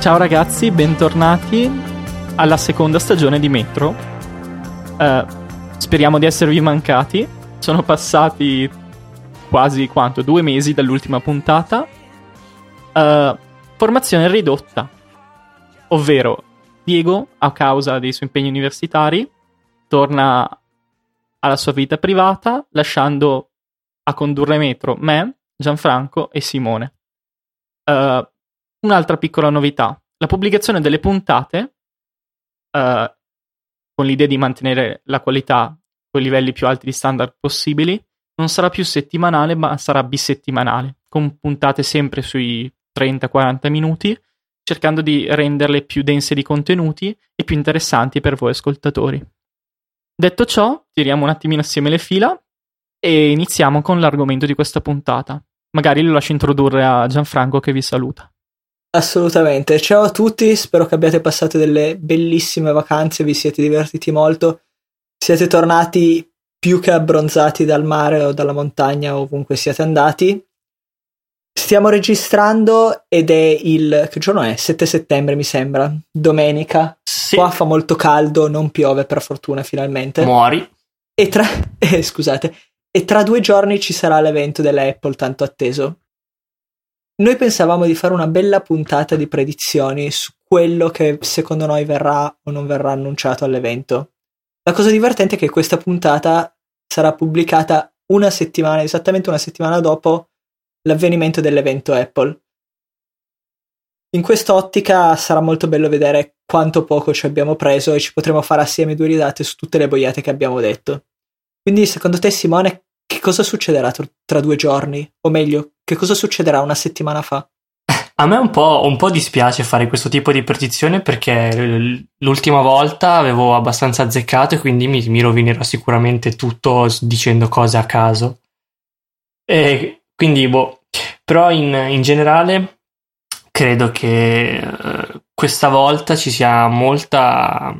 Ciao ragazzi, bentornati alla seconda stagione di Metro. Uh, speriamo di esservi mancati. Sono passati quasi quanto? Due mesi dall'ultima puntata. Uh, formazione ridotta, ovvero Diego, a causa dei suoi impegni universitari, torna alla sua vita privata, lasciando a condurre Metro me, Gianfranco e Simone. Uh, un'altra piccola novità, la pubblicazione delle puntate, uh, con l'idea di mantenere la qualità con i livelli più alti di standard possibili, non sarà più settimanale, ma sarà bisettimanale, con puntate sempre sui 30-40 minuti, cercando di renderle più dense di contenuti e più interessanti per voi ascoltatori. Detto ciò, tiriamo un attimino assieme le fila e iniziamo con l'argomento di questa puntata. Magari lo lascio introdurre a Gianfranco che vi saluta. Assolutamente. Ciao a tutti, spero che abbiate passato delle bellissime vacanze, vi siete divertiti molto, siete tornati più che abbronzati dal mare o dalla montagna ovunque siate andati. Stiamo registrando ed è il che giorno è? 7 settembre mi sembra, domenica. Sì. Qua fa molto caldo, non piove per fortuna finalmente. Muori. E tra eh, scusate, e tra due giorni ci sarà l'evento della Apple tanto atteso. Noi pensavamo di fare una bella puntata di predizioni su quello che secondo noi verrà o non verrà annunciato all'evento. La cosa divertente è che questa puntata sarà pubblicata una settimana, esattamente una settimana dopo l'avvenimento dell'evento Apple. In quest'ottica sarà molto bello vedere quanto poco ci abbiamo preso e ci potremo fare assieme due risate su tutte le boiate che abbiamo detto. Quindi, secondo te, Simone, cosa succederà tra, tra due giorni? O meglio, che cosa succederà una settimana fa? A me un po', un po' dispiace fare questo tipo di predizione perché l'ultima volta avevo abbastanza azzeccato e quindi mi, mi rovinerò sicuramente tutto dicendo cose a caso. E quindi, boh, però in, in generale credo che uh, questa volta ci sia molta.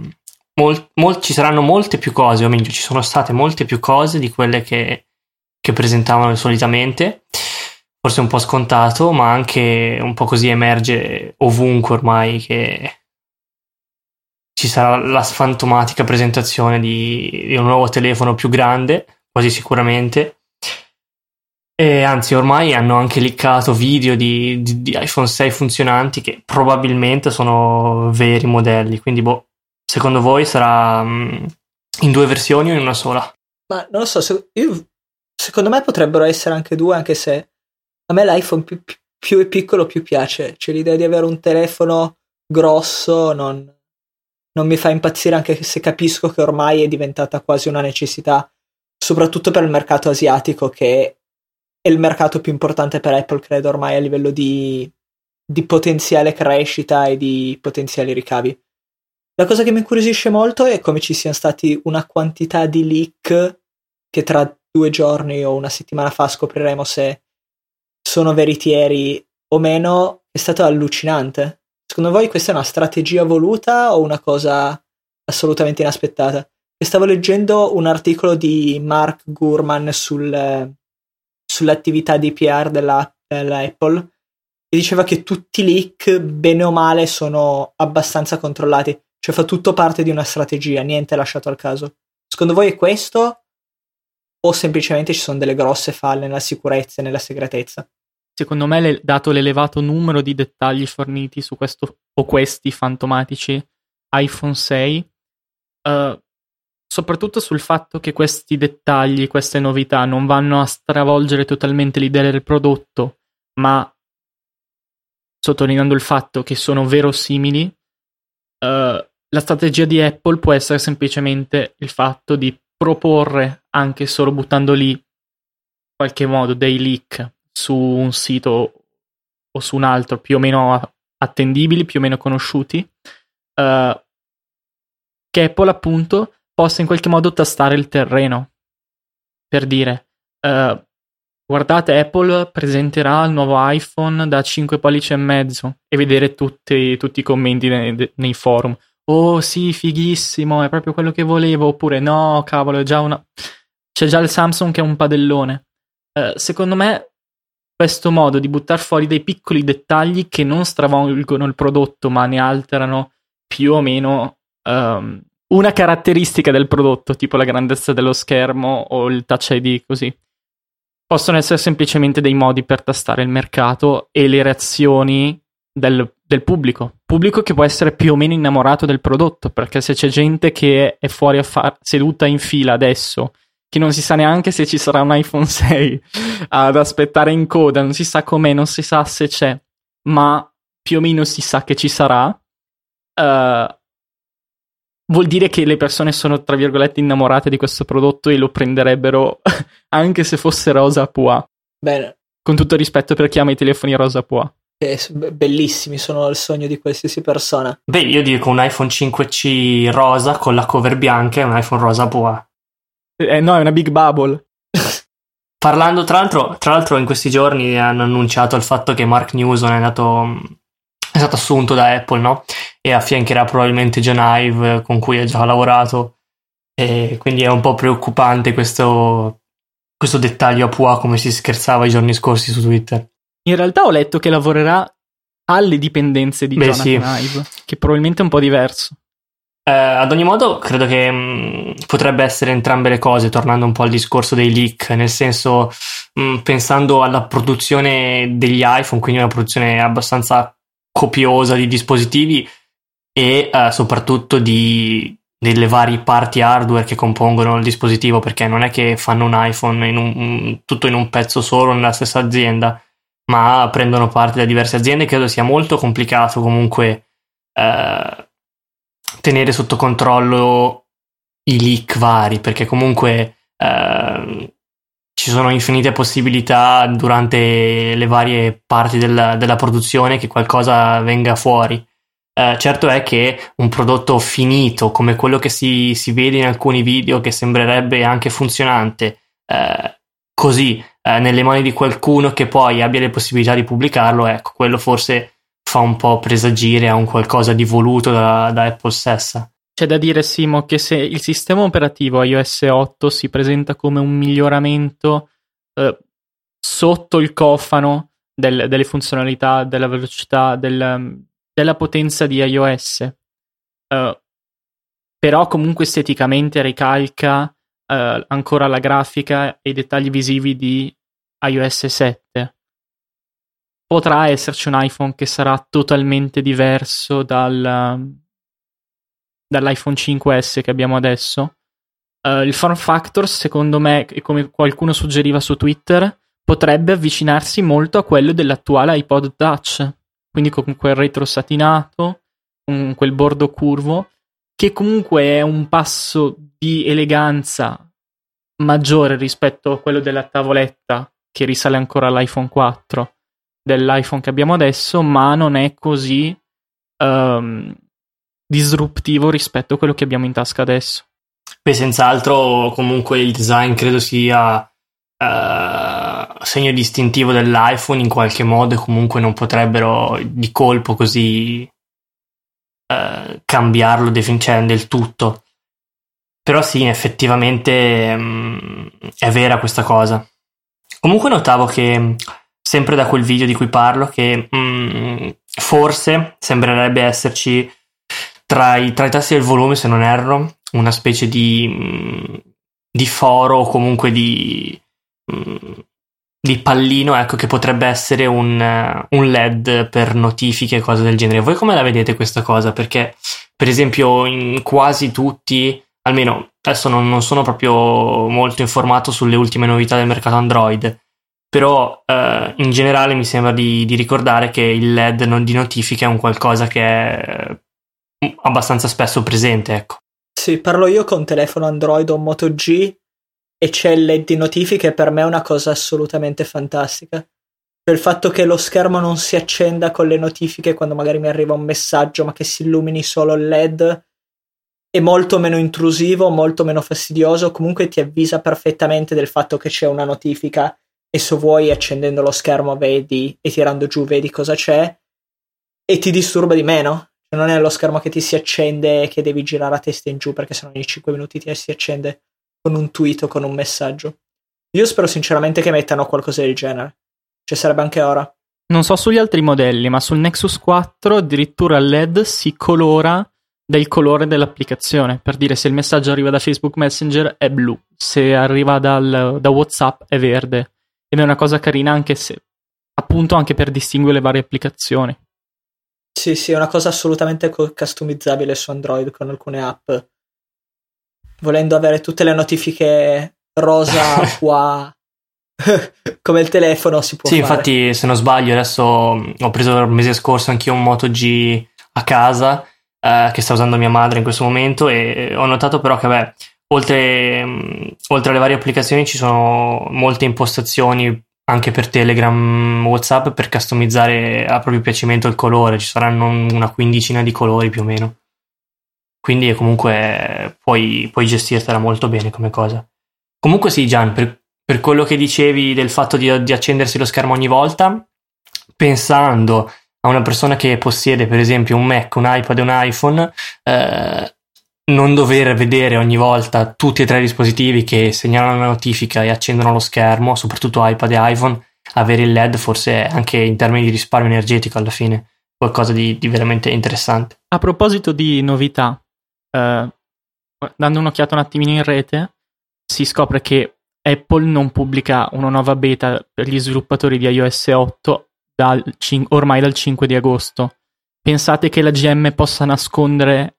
Mol, mol, ci saranno molte più cose, o meglio, ci sono state molte più cose di quelle che, che presentavano solitamente forse un po' scontato, ma anche un po' così emerge ovunque ormai che ci sarà la sfantomatica presentazione di, di un nuovo telefono più grande, quasi sicuramente. E anzi, ormai hanno anche liccato video di, di, di, iPhone 6 funzionanti che probabilmente sono veri modelli. Quindi, boh, secondo voi sarà um, in due versioni o in una sola? Ma non lo so, io, secondo me potrebbero essere anche due, anche se a me l'iPhone più, più è piccolo più piace, cioè l'idea di avere un telefono grosso non, non mi fa impazzire anche se capisco che ormai è diventata quasi una necessità, soprattutto per il mercato asiatico che è il mercato più importante per Apple, credo ormai a livello di, di potenziale crescita e di potenziali ricavi. La cosa che mi incuriosisce molto è come ci siano stati una quantità di leak che tra due giorni o una settimana fa scopriremo se sono veritieri o meno è stato allucinante. Secondo voi questa è una strategia voluta o una cosa assolutamente inaspettata? Stavo leggendo un articolo di Mark Gurman sul, sull'attività di PR della, della Apple e diceva che tutti i leak, bene o male, sono abbastanza controllati. Cioè fa tutto parte di una strategia, niente lasciato al caso. Secondo voi è questo? O semplicemente ci sono delle grosse falle nella sicurezza e nella segretezza? secondo me, dato l'elevato numero di dettagli forniti su questo o questi fantomatici iPhone 6, uh, eh, soprattutto sul fatto che questi dettagli, queste novità non vanno a stravolgere totalmente l'idea del prodotto, ma sottolineando il fatto che sono verosimili, uh, la strategia di Apple può essere semplicemente il fatto di proporre, anche solo buttando lì in qualche modo, dei leak su un sito o su un altro più o meno attendibili, più o meno conosciuti, uh, che Apple appunto possa in qualche modo tastare il terreno. Per dire, uh, guardate, Apple presenterà il nuovo iPhone da 5 pollici e mezzo e vedere tutti, tutti i commenti nei, nei, forum. Oh sì, fighissimo, è proprio quello che volevo. Oppure no, cavolo, è già una... c'è già il Samsung che è un padellone. Uh, secondo me questo modo di buttare fuori dei piccoli dettagli che non stravolgono il prodotto, ma ne alterano più o meno um, una caratteristica del prodotto, tipo la grandezza dello schermo o il touch ID, così. Possono essere semplicemente dei modi per tastare il mercato e le reazioni del, del pubblico. Pubblico che può essere più o meno innamorato del prodotto, perché se c'è gente che è fuori a far seduta in fila adesso, che non si sa neanche se ci sarà un iPhone 6 ad aspettare in coda, non si sa com'è, non si sa se c'è, ma più o meno si sa che ci sarà. Uh, vuol dire che le persone sono, tra virgolette, innamorate di questo prodotto e lo prenderebbero anche se fosse rosa pua. Bene. Con tutto il rispetto per chi ama i telefoni rosa pua bellissimi, sono il sogno di qualsiasi persona. Beh, io dico un iPhone 5C rosa con la cover bianca e un iPhone rosa boa. Eh, no, è una big bubble. Parlando, tra l'altro, tra l'altro, in questi giorni hanno annunciato il fatto che Mark Newson è, andato, è stato assunto da Apple, no? E affiancherà probabilmente John Ive, con cui ha già lavorato. E quindi è un po' preoccupante questo, questo dettaglio a Pua, come si scherzava i giorni scorsi su Twitter. In realtà ho letto che lavorerà alle dipendenze di Beh, Jonathan sì. Ive, che probabilmente è un po' diverso. Eh, ad ogni modo, credo che mh, mm, potrebbe essere entrambe le cose, tornando un po' al discorso dei leak, nel senso, mh, mm, pensando alla produzione degli iPhone, quindi una produzione abbastanza copiosa di dispositivi e eh, soprattutto di, delle varie parti hardware che compongono il dispositivo, perché non è che fanno un iPhone in un, tutto in un pezzo solo nella stessa azienda ma prendono parte da diverse aziende. Credo sia molto complicato comunque eh, tenere sotto controllo i leak vari, perché comunque eh, ci sono infinite possibilità durante le varie parti della, della produzione che qualcosa venga fuori. Eh, certo è che un prodotto finito come quello che si, si vede in alcuni video, che sembrerebbe anche funzionante, eh, così eh, nelle mani di qualcuno che poi abbia le possibilità di pubblicarlo, ecco, quello forse fa un po' presagire a un qualcosa di voluto da, da Apple stessa. C'è da dire, Simo, che se il sistema operativo iOS 8 si presenta come un miglioramento eh, sotto il cofano del, delle funzionalità, della velocità, del, della potenza di iOS, eh, però comunque esteticamente ricalca uh, ancora la grafica e i dettagli visivi di iOS 7. Potrà esserci un iPhone che sarà totalmente diverso dal, dall'iPhone 5S che abbiamo adesso. Uh, il form factor, secondo me, come qualcuno suggeriva su Twitter, potrebbe avvicinarsi molto a quello dell'attuale iPod Touch. Quindi con quel retro satinato, con quel bordo curvo, che comunque è un passo di eleganza maggiore rispetto a quello della tavoletta che risale ancora all'iPhone 4 dell'iPhone che abbiamo adesso, ma non è così um, disruptivo rispetto a quello che abbiamo in tasca adesso. Beh, senz'altro comunque il design credo sia uh, segno distintivo dell'iPhone in qualche modo comunque non potrebbero di colpo così uh, cambiarlo defin- cioè, del tutto. Però sì, effettivamente mh, mm, è vera questa cosa. Comunque notavo che, sempre da quel video di cui parlo, che mh, mm, forse sembrerebbe esserci tra i, tra i, tasti del volume, se non erro, una specie di, mh, mm, di foro o comunque di, di pallino, ecco, che potrebbe essere un, un LED per notifiche e cose del genere. Voi come la vedete questa cosa? Perché, per esempio, in quasi tutti almeno adesso non, non, sono proprio molto informato sulle ultime novità del mercato Android, però eh, in generale mi sembra di, di, ricordare che il LED non di notifica è un qualcosa che è mm, abbastanza spesso presente, ecco. Sì, parlo io con telefono Android o Moto G e c'è il LED di notifiche per me è una cosa assolutamente fantastica. Cioè il fatto che lo schermo non si accenda con le notifiche quando magari mi arriva un messaggio, ma che si illumini solo il LED è molto meno intrusivo, molto meno fastidioso, comunque ti avvisa perfettamente del fatto che c'è una notifica e se vuoi accendendo lo schermo vedi e tirando giù vedi cosa c'è e ti disturba di meno. Cioè, non è lo schermo che ti si accende e che devi girare a testa in giù perché sennò ogni 5 minuti ti si accende con un tweet o con un messaggio. Io spero sinceramente che mettano qualcosa del genere. Ci sarebbe anche ora. Non so sugli altri modelli, ma sul Nexus 4 addirittura il LED si colora del colore dell'applicazione. Per dire se il messaggio arriva da Facebook Messenger è blu, se arriva dal, da WhatsApp è verde. Ed è una cosa carina anche se, appunto, anche per distinguere le varie applicazioni. Sì, sì, è una cosa assolutamente customizzabile su Android con alcune app. Volendo avere tutte le notifiche rosa qua come il telefono si può sì, fare. infatti, se non sbaglio, adesso ho preso il mese scorso anch'io un Moto G a casa eh, che sta usando mia madre in questo momento e ho notato però che, beh, oltre, mh, oltre alle varie applicazioni ci sono molte impostazioni anche per Telegram, WhatsApp per customizzare a proprio piacimento il colore. Ci saranno una quindicina di colori più o meno. Quindi comunque puoi, puoi gestirtela molto bene come cosa. Comunque sì, Gian, per, per quello che dicevi del fatto di, di, accendersi lo schermo ogni volta, pensando a una persona che possiede per esempio un Mac, un iPad e un iPhone, eh, non dover vedere ogni volta tutti e tre i dispositivi che segnalano la notifica e accendono lo schermo, soprattutto iPad e iPhone, avere il LED forse anche in termini di risparmio energetico alla fine qualcosa di, di veramente interessante. A proposito di novità, eh, dando un'occhiata un attimino in rete, si scopre che Apple non pubblica una nuova beta per gli sviluppatori di iOS 8 dal, ormai dal 5 di agosto. Pensate che la GM possa nascondere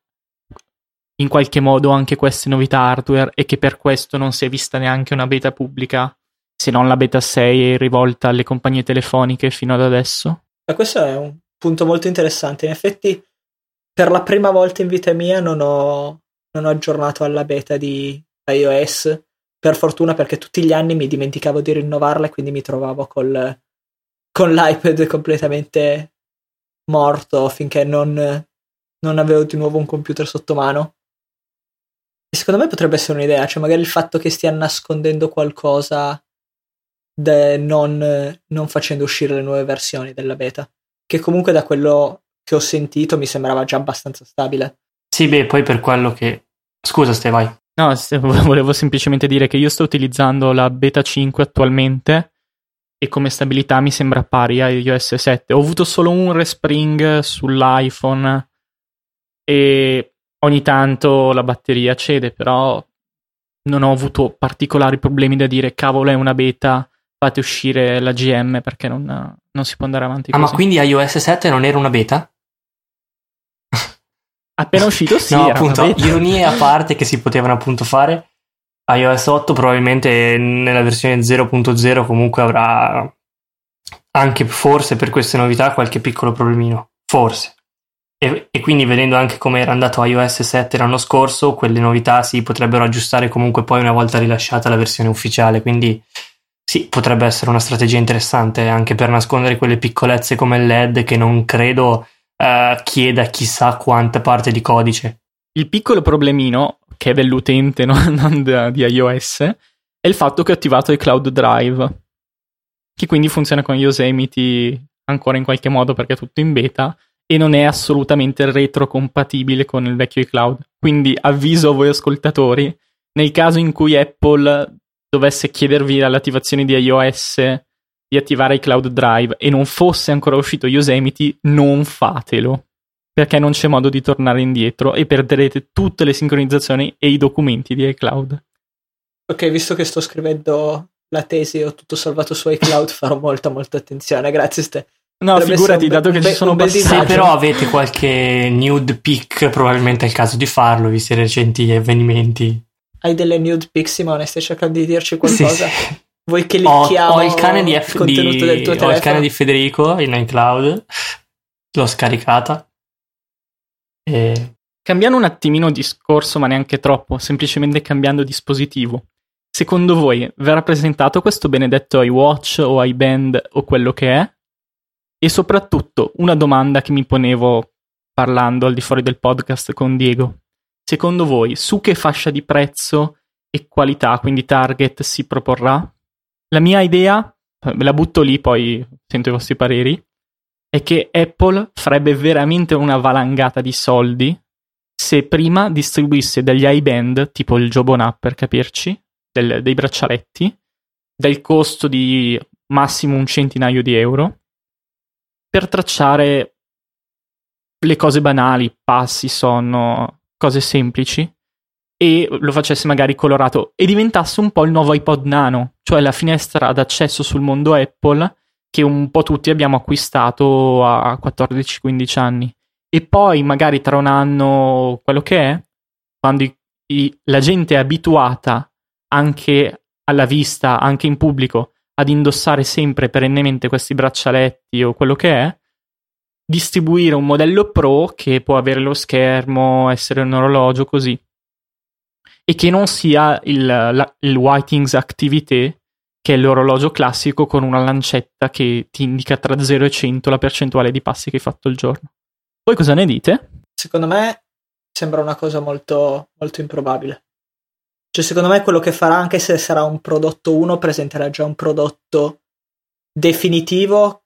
in qualche modo anche queste novità hardware e che per questo non si è vista neanche una beta pubblica, se non la beta 6 rivolta alle compagnie telefoniche fino ad adesso? Questo è un punto molto interessante. In effetti, per la prima volta in vita mia non ho, non ho aggiornato alla beta di iOS. Per fortuna, perché tutti gli anni mi dimenticavo di rinnovarla e quindi mi trovavo col, con l'iPad completamente morto finché non, non avevo di nuovo un computer sotto mano. E secondo me potrebbe essere un'idea, cioè magari il fatto che stiano nascondendo qualcosa non, non facendo uscire le nuove versioni della beta, che comunque da quello che ho sentito mi sembrava già abbastanza stabile. Sì, beh, poi per quello che... Scusa, Ste, vai. No, volevo semplicemente dire che io sto utilizzando la beta 5 attualmente e come stabilità mi sembra pari a iOS 7. Ho avuto solo un respring sull'iPhone e ogni tanto la batteria cede, però non ho avuto particolari problemi da dire cavolo è una beta, fate uscire la GM perché non, non si può andare avanti ah, così. ma quindi iOS 7 non era una beta? Appena uscito sì, no, appunto, ironie a parte che si potevano appunto fare. iOS 8 probabilmente nella versione 0.0 comunque avrà anche forse per queste novità qualche piccolo problemino, forse. E, e, quindi vedendo anche come era andato iOS 7 l'anno scorso, quelle novità si potrebbero aggiustare comunque poi una volta rilasciata la versione ufficiale. Quindi sì, potrebbe essere una strategia interessante anche per nascondere quelle piccolezze come il LED che non credo uh, chieda chissà quanta parte di codice. Il piccolo problemino, che è dell'utente, non, non di iOS, è il fatto che ho attivato il Cloud Drive, che quindi funziona con Yosemite ancora in qualche modo perché è tutto in beta e non è assolutamente retrocompatibile con il vecchio iCloud. Quindi avviso a voi ascoltatori, nel caso in cui Apple dovesse chiedervi all'attivazione di iOS di attivare iCloud Drive e non fosse ancora uscito Yosemite, non fatelo, perché non c'è modo di tornare indietro e perderete tutte le sincronizzazioni e i documenti di iCloud. Ok, visto che sto scrivendo la tesi e ho tutto salvato su iCloud, farò molta molta attenzione. Grazie Ste. No, Potrebbe figurati, dato che ci sono passati... Se però avete qualche nude pic, probabilmente è il caso di farlo, visti i recenti avvenimenti. Hai delle nude pic, Simone? Stai cercando di dirci qualcosa? Sì. Vuoi che licchiamo ho, ho il cane di, F- di, del tuo telefono? Ho il cane di Federico in iCloud, l'ho scaricata. E... Cambiando un attimino discorso, ma neanche troppo, semplicemente cambiando dispositivo. Secondo voi verrà presentato questo benedetto iWatch o iBand o quello che è? E soprattutto una domanda che mi ponevo parlando al di fuori del podcast con Diego. Secondo voi su che fascia di prezzo e qualità, quindi target, si proporrà? La mia idea, ve la butto lì, poi sento i vostri pareri, è che Apple farebbe veramente una valangata di soldi se prima distribuisse degli iBand, tipo il Jobon App per capirci, del, dei braccialetti, del costo di massimo un centinaio di euro, per tracciare le cose banali, passi, sonno, cose semplici, e lo facesse magari colorato e diventasse un po' il nuovo iPod Nano, cioè la finestra d'accesso sul mondo Apple che un po' tutti abbiamo acquistato a 14-15 anni. E poi magari tra un anno, quello che è, quando i, i, la gente è abituata anche alla vista, anche in pubblico, ad indossare sempre perennemente questi braccialetti o quello che è, distribuire un modello Pro che può avere lo schermo, essere un orologio così. E che non sia il, la, il Whiting's Activity, che è l'orologio classico con una lancetta che ti indica tra 0 e 100 la percentuale di passi che hai fatto il giorno. Voi cosa ne dite? Secondo me sembra una cosa molto, molto improbabile. Cioè, secondo me quello che farà, anche se sarà un prodotto 1, presenterà già un prodotto definitivo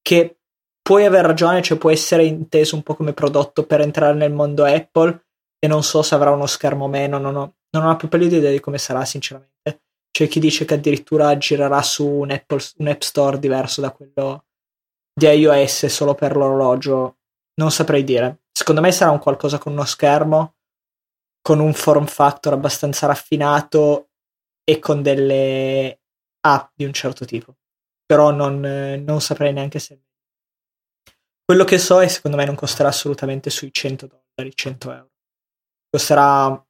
che puoi aver ragione, cioè può essere inteso un po' come prodotto per entrare nel mondo Apple e non so se avrà uno schermo o meno, non ho, non ho più pallida idea di come sarà sinceramente. C'è chi dice che addirittura girerà su un, Apple, un App Store diverso da quello di iOS solo per l'orologio. Non saprei dire. Secondo me sarà un qualcosa con uno schermo con un form factor abbastanza raffinato e con delle app di un certo tipo. Però non, non saprei neanche se. Quello che so è secondo me non costerà assolutamente sui 100 dollari, 100 euro. Costerà,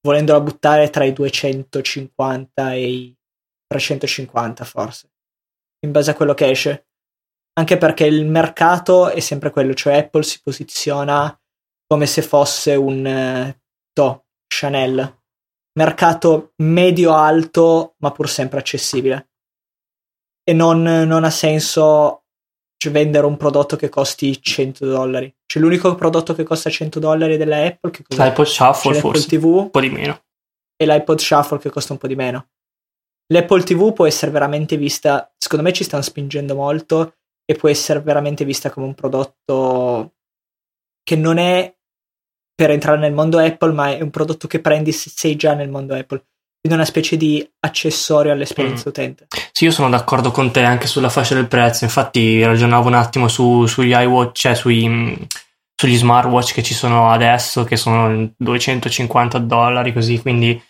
volendola buttare, tra i 250 e i 350 forse, in base a quello che esce. Anche perché il mercato è sempre quello, cioè Apple si posiziona come se fosse un eh, to, Chanel. Mercato medio-alto, ma pur sempre accessibile. E non, non ha senso vendere un prodotto che costi 100 dollari. Cioè, l'unico prodotto che costa 100 dollari della Apple che cos'è? L'iPod Shuffle C'è forse. TV, un po' di meno. E l'iPod Shuffle che costa un po' di meno. L'Apple TV può essere veramente vista, secondo me ci stanno spingendo molto e può essere veramente vista come un prodotto che non è per entrare nel mondo Apple, ma è un prodotto che prendi se sei già nel mondo Apple. Quindi una specie di accessorio all'esperienza mm. utente. Sì, io sono d'accordo con te anche sulla fascia del prezzo. Infatti, ragionavo un attimo su, sugli iWatch, cioè sui, sugli smartwatch che ci sono adesso, che sono 250 dollari, così. Quindi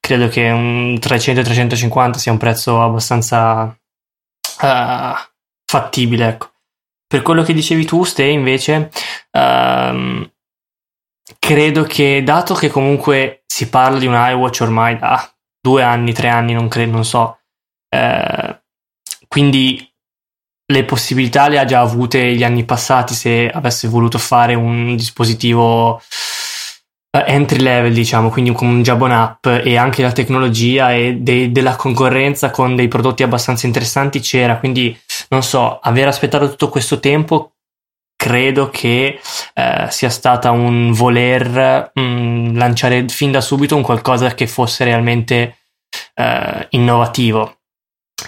credo che un 300-350 sia un prezzo abbastanza uh, fattibile. Ecco. Per quello che dicevi tu, Ste, invece. Uh, credo che, dato che comunque si parla di un iWatch ormai da due anni, tre anni, non credo, non so, eh, quindi le possibilità le ha già avute gli anni passati se avesse voluto fare un dispositivo eh, entry level, diciamo, quindi con un Jabon app e anche la tecnologia e de- della concorrenza con dei prodotti abbastanza interessanti c'era, quindi non so, aver aspettato tutto questo tempo credo che eh, sia stata un voler mh, mm, lanciare fin da subito un qualcosa che fosse realmente eh, innovativo.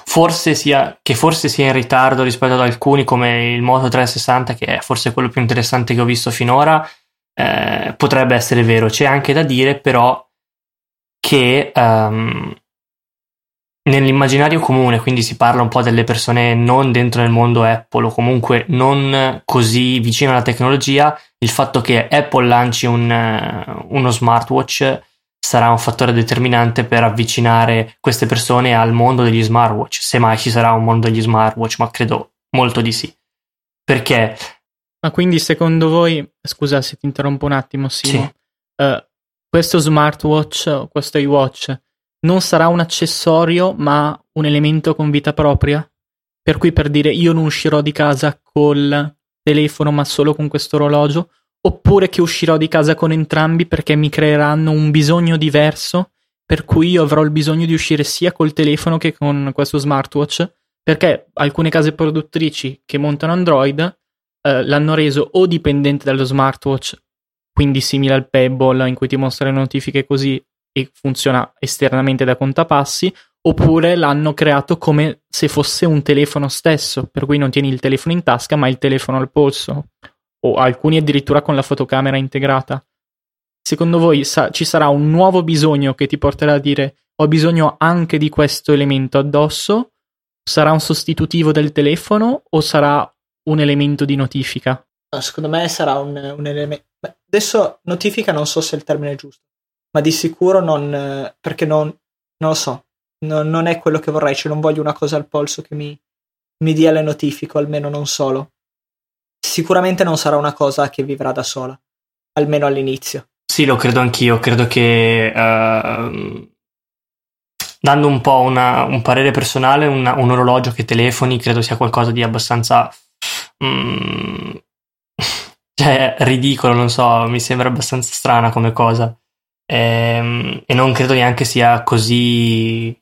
Forse sia, che forse sia in ritardo rispetto ad alcuni come il Moto 360 che è forse quello più interessante che ho visto finora eh, potrebbe essere vero c'è anche da dire però che um, nell'immaginario comune, quindi si parla un po' delle persone non dentro nel mondo Apple o comunque non così vicino alla tecnologia, il fatto che Apple lanci un, uh, uno smartwatch sarà un fattore determinante per avvicinare queste persone al mondo degli smartwatch, se mai ci sarà un mondo degli smartwatch, ma credo molto di sì. Perché? Ma quindi secondo voi, scusa se ti interrompo un attimo, Simo, sì. uh, questo smartwatch, questo iWatch, non sarà un accessorio, ma un elemento con vita propria. Per cui per dire io non uscirò di casa col telefono, ma solo con questo orologio, oppure che uscirò di casa con entrambi perché mi creeranno un bisogno diverso, per cui io avrò il bisogno di uscire sia col telefono che con questo smartwatch, perché alcune case produttrici che montano Android eh, l'hanno reso o dipendente dallo smartwatch, quindi simile al Pebble in cui ti mostra le notifiche così e funziona esternamente da contapassi, oppure l'hanno creato come se fosse un telefono stesso, per cui non tieni il telefono in tasca ma il telefono al polso, o alcuni addirittura con la fotocamera integrata. Secondo voi sa- ci sarà un nuovo bisogno che ti porterà a dire ho bisogno anche di questo elemento addosso, sarà un sostitutivo del telefono o sarà un elemento di notifica? No, secondo me sarà un, un elemento. Adesso notifica non so se è il termine giusto, ma di sicuro non. perché non, non lo so. Non, non è quello che vorrei, cioè non voglio una cosa al polso che mi, mi dia le notifiche, almeno non solo. Sicuramente non sarà una cosa che vivrà da sola, almeno all'inizio. Sì, lo credo anch'io. Credo che uh, dando un po' una, un parere personale, una, un orologio che telefoni credo sia qualcosa di abbastanza. Mm, cioè, ridicolo, non so, mi sembra abbastanza strana come cosa. E, ehm, e non credo neanche sia così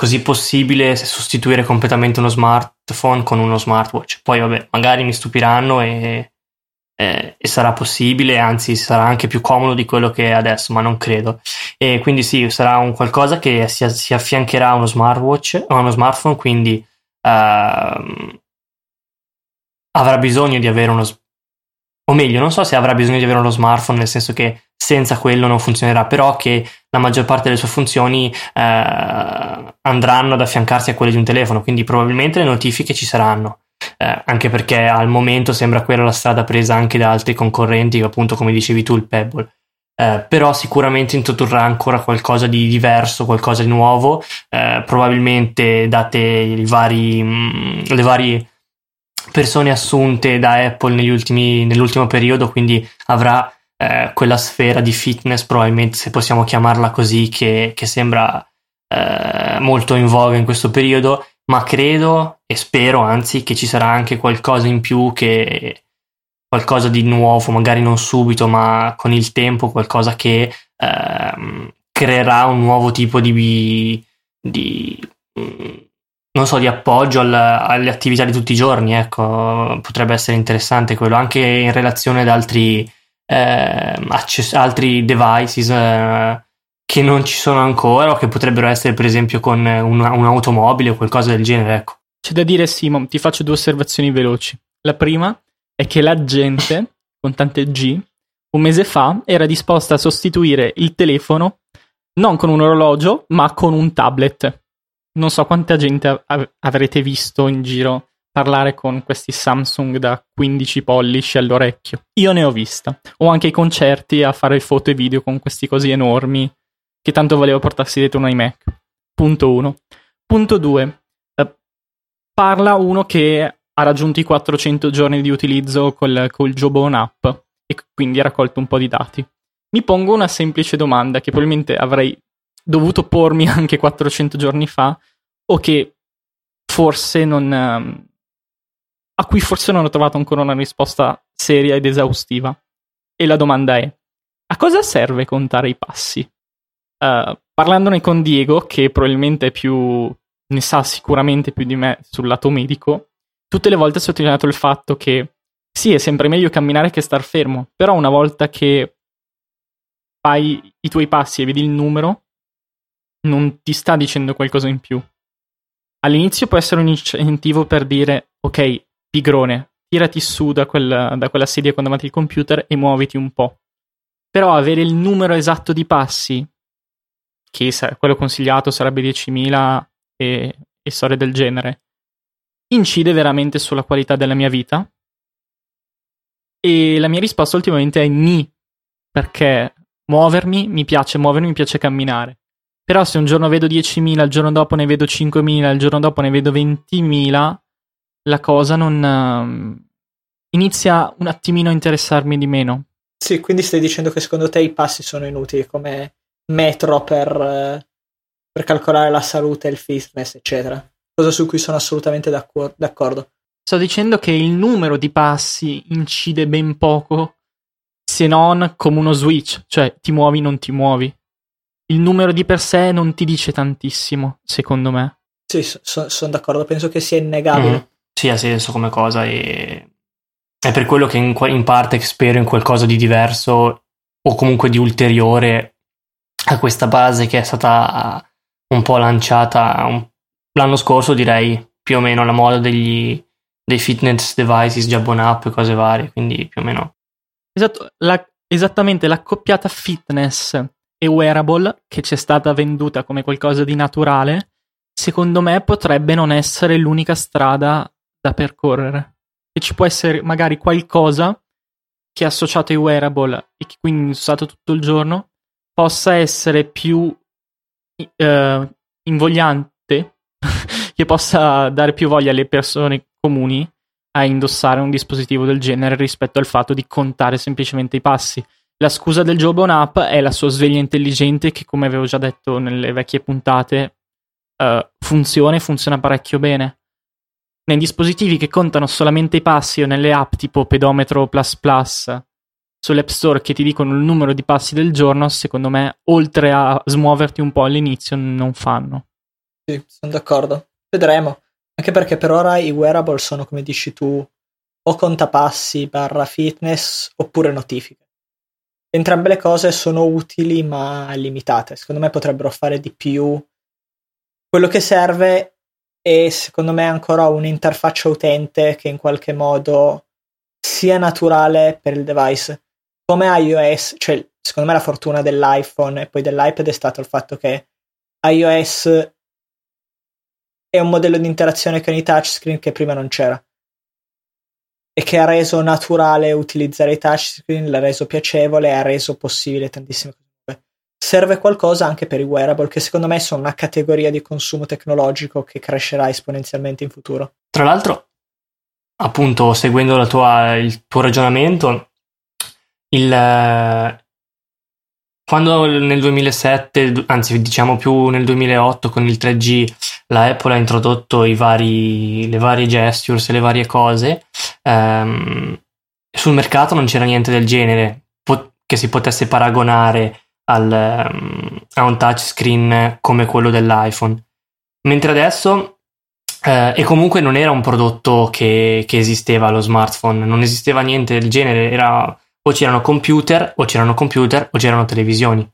così possibile sostituire completamente uno smartphone con uno smartwatch. Poi vabbè, magari mi stupiranno e, e, e, sarà possibile, anzi sarà anche più comodo di quello che è adesso, ma non credo. E quindi sì, sarà un qualcosa che si, si affiancherà a uno smartwatch a uno smartphone, quindi uh, avrà bisogno di avere uno o meglio, non so se avrà bisogno di avere uno smartphone, nel senso che senza quello non funzionerà, però che la maggior parte delle sue funzioni eh, andranno ad affiancarsi a quelle di un telefono, quindi probabilmente le notifiche ci saranno. Eh, anche perché al momento sembra quella la strada presa anche da altri concorrenti, appunto come dicevi tu, il Pebble. Eh, però sicuramente introdurrà ancora qualcosa di diverso, qualcosa di nuovo, eh, probabilmente date vari, mh, le varie persone assunte da Apple ultimi, nell'ultimo periodo, quindi avrà eh, quella sfera di fitness, probabilmente se possiamo chiamarla così, che, che sembra eh, molto in voga in questo periodo, ma credo e spero anzi che ci sarà anche qualcosa in più che qualcosa di nuovo, magari non subito, ma con il tempo, qualcosa che ehm, creerà un nuovo tipo di, di non so, di appoggio al, alle attività di tutti i giorni, ecco, potrebbe essere interessante quello, anche in relazione ad altri, eh, access- altri devices eh, che non ci sono ancora o che potrebbero essere per esempio con una, un'automobile o qualcosa del genere, ecco. C'è da dire Simon, ti faccio due osservazioni veloci. La prima è che la gente, con tante G, un mese fa era disposta a sostituire il telefono non con un orologio, ma con un tablet non so quanta gente av- avrete visto in giro parlare con questi Samsung da 15 pollici all'orecchio. Io ne ho vista. O anche i concerti a fare foto e video con questi cosi enormi che tanto volevo portarsi dietro un iMac. Punto 1. Punto 2. Eh, parla uno che ha raggiunto i 400 giorni di utilizzo col, col Jobone app e quindi ha raccolto un po' di dati. Mi pongo una semplice domanda che probabilmente avrei dovuto pormi anche 400 giorni fa o che forse non... A cui forse non ho trovato ancora una risposta seria ed esaustiva. E la domanda è, a cosa serve contare i passi? Uh, parlandone con Diego, che probabilmente è più, ne sa sicuramente più di me sul lato medico, tutte le volte ho sottolineato il fatto che sì, è sempre meglio camminare che star fermo, però una volta che fai i tuoi passi e vedi il numero, non ti sta dicendo qualcosa in più. All'inizio può essere un incentivo per dire, ok, pigrone, tirati su da quella, da quella sedia con davanti al computer e muoviti un po'. Però avere il numero esatto di passi, che quello consigliato sarebbe 10.000 e, e storie del genere, incide veramente sulla qualità della mia vita? E la mia risposta ultimamente è ni, perché muovermi mi piace, muovermi mi piace camminare. Però se un giorno vedo 10.000, il giorno dopo ne vedo 5.000, il giorno dopo ne vedo 20.000, la cosa non... Uh, inizia un attimino a interessarmi di meno. Sì, quindi stai dicendo che secondo te i passi sono inutili come metro per, uh, per calcolare la salute, il fitness, eccetera. Cosa su cui sono assolutamente d'accor- d'accordo. Sto dicendo che il numero di passi incide ben poco, se non come uno switch, cioè ti muovi, non ti muovi il numero di per sé non ti dice tantissimo, secondo me. Sì, so, sono d'accordo, penso che sia innegabile. Mm. Sì, ha senso come cosa e è per quello che in, in, parte spero in qualcosa di diverso o comunque di ulteriore a questa base che è stata un po' lanciata un, l'anno scorso, direi, più o meno alla moda degli, dei fitness devices, Jabon App e cose varie, quindi più o meno. Esatto, la, esattamente l'accoppiata fitness e wearable che ci è stata venduta come qualcosa di naturale, secondo me potrebbe non essere l'unica strada da percorrere. E ci può essere magari qualcosa che associato ai wearable e che quindi usato tutto il giorno possa essere più eh, invogliante, che possa dare più voglia alle persone comuni a indossare un dispositivo del genere rispetto al fatto di contare semplicemente i passi. La scusa del Jawbone App è la sua sveglia intelligente che, come avevo già detto nelle vecchie puntate, uh, funziona e funziona parecchio bene. Nei dispositivi che contano solamente i passi o nelle app tipo Pedometro Plus Plus sull'App Store che ti dicono il numero di passi del giorno, secondo me, oltre a smuoverti un po' all'inizio, non fanno. Sì, sono d'accordo. Vedremo. Anche perché per ora i wearable sono, come dici tu, o contapassi barra fitness oppure notifiche. Entrambe le cose sono utili ma limitate. Secondo me potrebbero fare di più. Quello che serve è, secondo me, ancora un'interfaccia utente che in qualche modo sia naturale per il device come iOS, cioè secondo me la fortuna dell'iPhone e poi dell'iPad è stato il fatto che iOS è un modello di interazione con i touchscreen che prima non c'era e che ha reso naturale utilizzare i touchscreen, l'ha reso piacevole, ha reso possibile tantissime cose. Serve qualcosa anche per i wearable, che secondo me sono una categoria di consumo tecnologico che crescerà esponenzialmente in futuro. Tra l'altro, appunto, seguendo tua, il tuo ragionamento, il, eh, quando nel 2007, anzi diciamo più nel 2008 con il 3G, la Apple ha introdotto vari, le varie gestures e le varie cose, ehm, sul mercato non c'era niente del genere po- che si potesse paragonare al, um, a un touchscreen come quello dell'iPhone. Mentre adesso, eh, e comunque non era un prodotto che, che esisteva lo smartphone, non esisteva niente del genere, era o c'erano computer, o c'erano computer, o c'erano televisioni.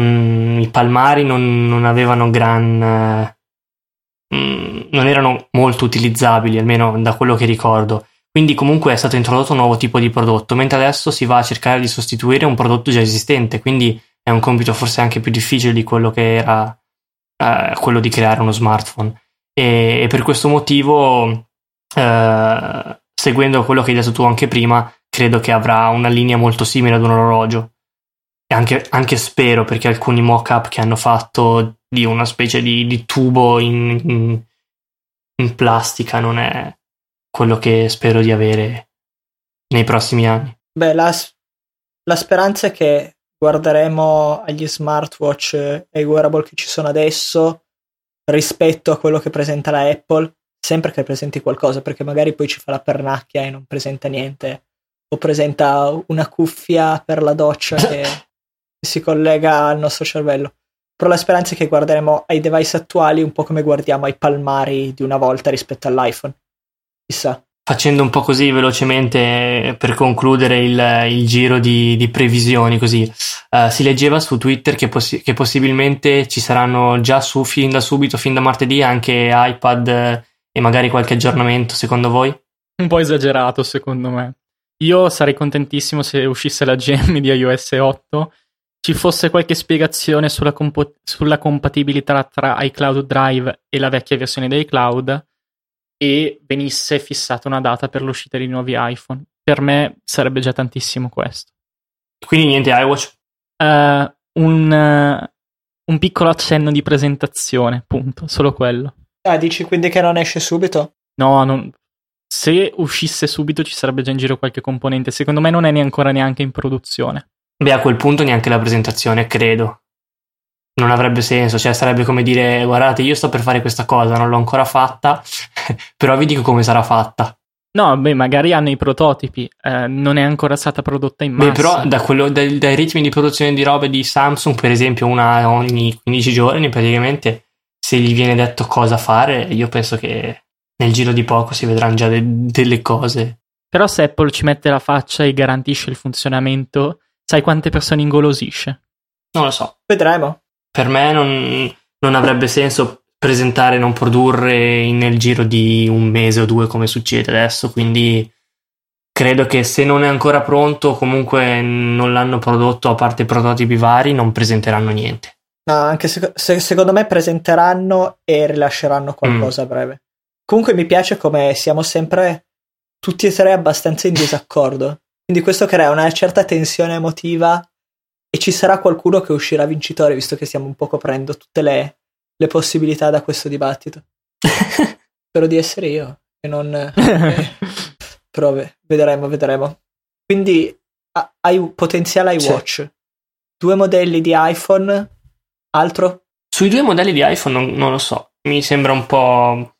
Mm, I palmari non, non avevano gran. Eh, mm, non erano molto utilizzabili, almeno da quello che ricordo. Quindi, comunque, è stato introdotto un nuovo tipo di prodotto, mentre adesso si va a cercare di sostituire un prodotto già esistente. Quindi è un compito forse anche più difficile di quello che era eh, quello di creare uno smartphone. E, e per questo motivo, eh, seguendo quello che hai detto tu anche prima, credo che avrà una linea molto simile ad un orologio. E anche, anche spero, perché alcuni mock-up che hanno fatto di una specie di, di tubo in, in, in plastica non è quello che spero di avere nei prossimi anni. Beh, la, la, speranza è che guarderemo agli smartwatch e ai wearable che ci sono adesso rispetto a quello che presenta la Apple, sempre che presenti qualcosa, perché magari poi ci fa la pernacchia e non presenta niente o presenta una cuffia per la doccia che si collega al nostro cervello. Però la speranza è che guarderemo ai device attuali un po' come guardiamo ai palmari di una volta rispetto all'iPhone. Chissà. Facendo un po' così velocemente per concludere il, il giro di, di, previsioni, così uh, si leggeva su Twitter che, possi- che, possibilmente ci saranno già su fin da subito, fin da martedì, anche iPad e magari qualche aggiornamento, secondo voi? Un po' esagerato, secondo me. Io sarei contentissimo se uscisse la GM di iOS 8, ci fosse qualche spiegazione sulla, compo- sulla compatibilità tra iCloud Drive e la vecchia versione di iCloud e venisse fissata una data per l'uscita di nuovi iPhone. Per me sarebbe già tantissimo questo. Quindi niente iWatch? Uh, un, uh, un piccolo accenno di presentazione, punto, solo quello. Ah, dici quindi che non esce subito? No, non, se uscisse subito ci sarebbe già in giro qualche componente. Secondo me non è ne ancora neanche in produzione. Beh, a quel punto neanche la presentazione, credo. Non avrebbe senso, cioè sarebbe come dire guardate, io sto per fare questa cosa, non l'ho ancora fatta, però vi dico come sarà fatta. No, beh, magari hanno i prototipi, eh, non è ancora stata prodotta in massa. Beh, però da quello, dai, dai, ritmi di produzione di robe di Samsung, per esempio, una ogni 15 giorni, praticamente, se gli viene detto cosa fare, io penso che nel giro di poco si vedranno già de- delle cose. Però se Apple ci mette la faccia e garantisce il funzionamento, sai quante persone ingolosisce? Non lo so. Vedremo. Per me non, non avrebbe senso presentare e non produrre nel giro di un mese o due come succede adesso, quindi credo che se non è ancora pronto, comunque non l'hanno prodotto a parte prototipi vari, non presenteranno niente. No, anche se, se, secondo me presenteranno e rilasceranno qualcosa mm. a breve. Comunque mi piace come siamo sempre tutti e tre abbastanza in disaccordo. Quindi questo crea una certa tensione emotiva e ci sarà qualcuno che uscirà vincitore, visto che stiamo un po' coprendo tutte le, le possibilità da questo dibattito. Spero di essere io e non... Eh, prove, vedremo, vedremo. Quindi hai potenziale iWatch. Sì. Due modelli di iPhone, altro? Sui due modelli di iPhone non, non lo so, mi sembra un po'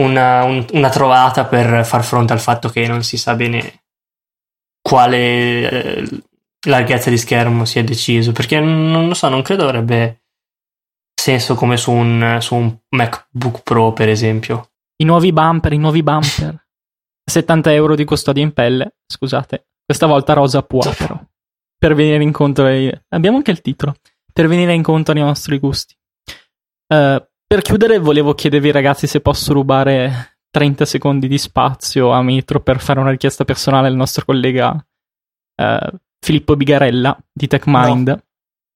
una, un, una, trovata per far fronte al fatto che non si sa bene quale eh, larghezza di schermo si è deciso, perché non lo so, non credo avrebbe senso come su un, su un MacBook Pro, per esempio. I nuovi bumper, i nuovi bumper. 70 euro di custodia in pelle, scusate. Questa volta rosa può, però. Per venire incontro ai... Abbiamo anche il titolo. Per venire incontro ai nostri gusti. Uh, per chiudere, volevo chiedervi, ragazzi, se posso rubare 30 secondi di spazio a Metro per fare una richiesta personale al nostro collega uh, Filippo Bigarella di TechMind. No.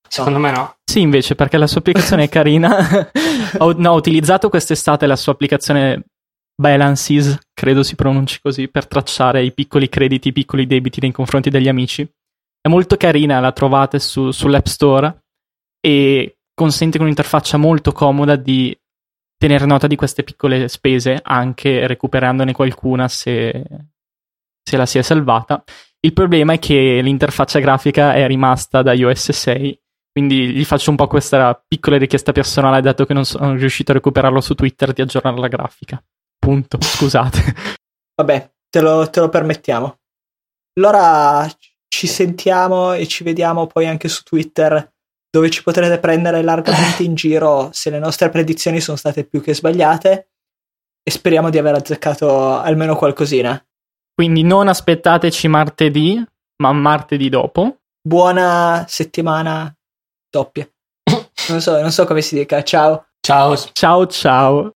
Secondo me no. Sì, invece, perché la sua applicazione è carina. ho, no, ho utilizzato quest'estate la sua applicazione Balances, credo si pronunci così, per tracciare i piccoli crediti, i piccoli debiti nei confronti degli amici. È molto carina, la trovate su, sull'App Store e consente con un'interfaccia molto comoda di tenere nota di queste piccole spese, anche recuperandone qualcuna se, se la si è salvata. Il problema è che l'interfaccia grafica è rimasta da iOS 6, quindi gli faccio un po' questa piccola richiesta personale, dato che non sono riuscito a recuperarlo su Twitter, di aggiornare la grafica. Punto, scusate. Vabbè, te lo, te lo permettiamo. Allora ci sentiamo e ci vediamo poi anche su Twitter dove ci potrete prendere largamente in giro se le nostre predizioni sono state più che sbagliate e speriamo di aver azzeccato almeno qualcosina. Quindi non aspettateci martedì, ma martedì dopo. Buona settimana doppia. Non so, non so come si dica. Ciao. Ciao. Ciao ciao.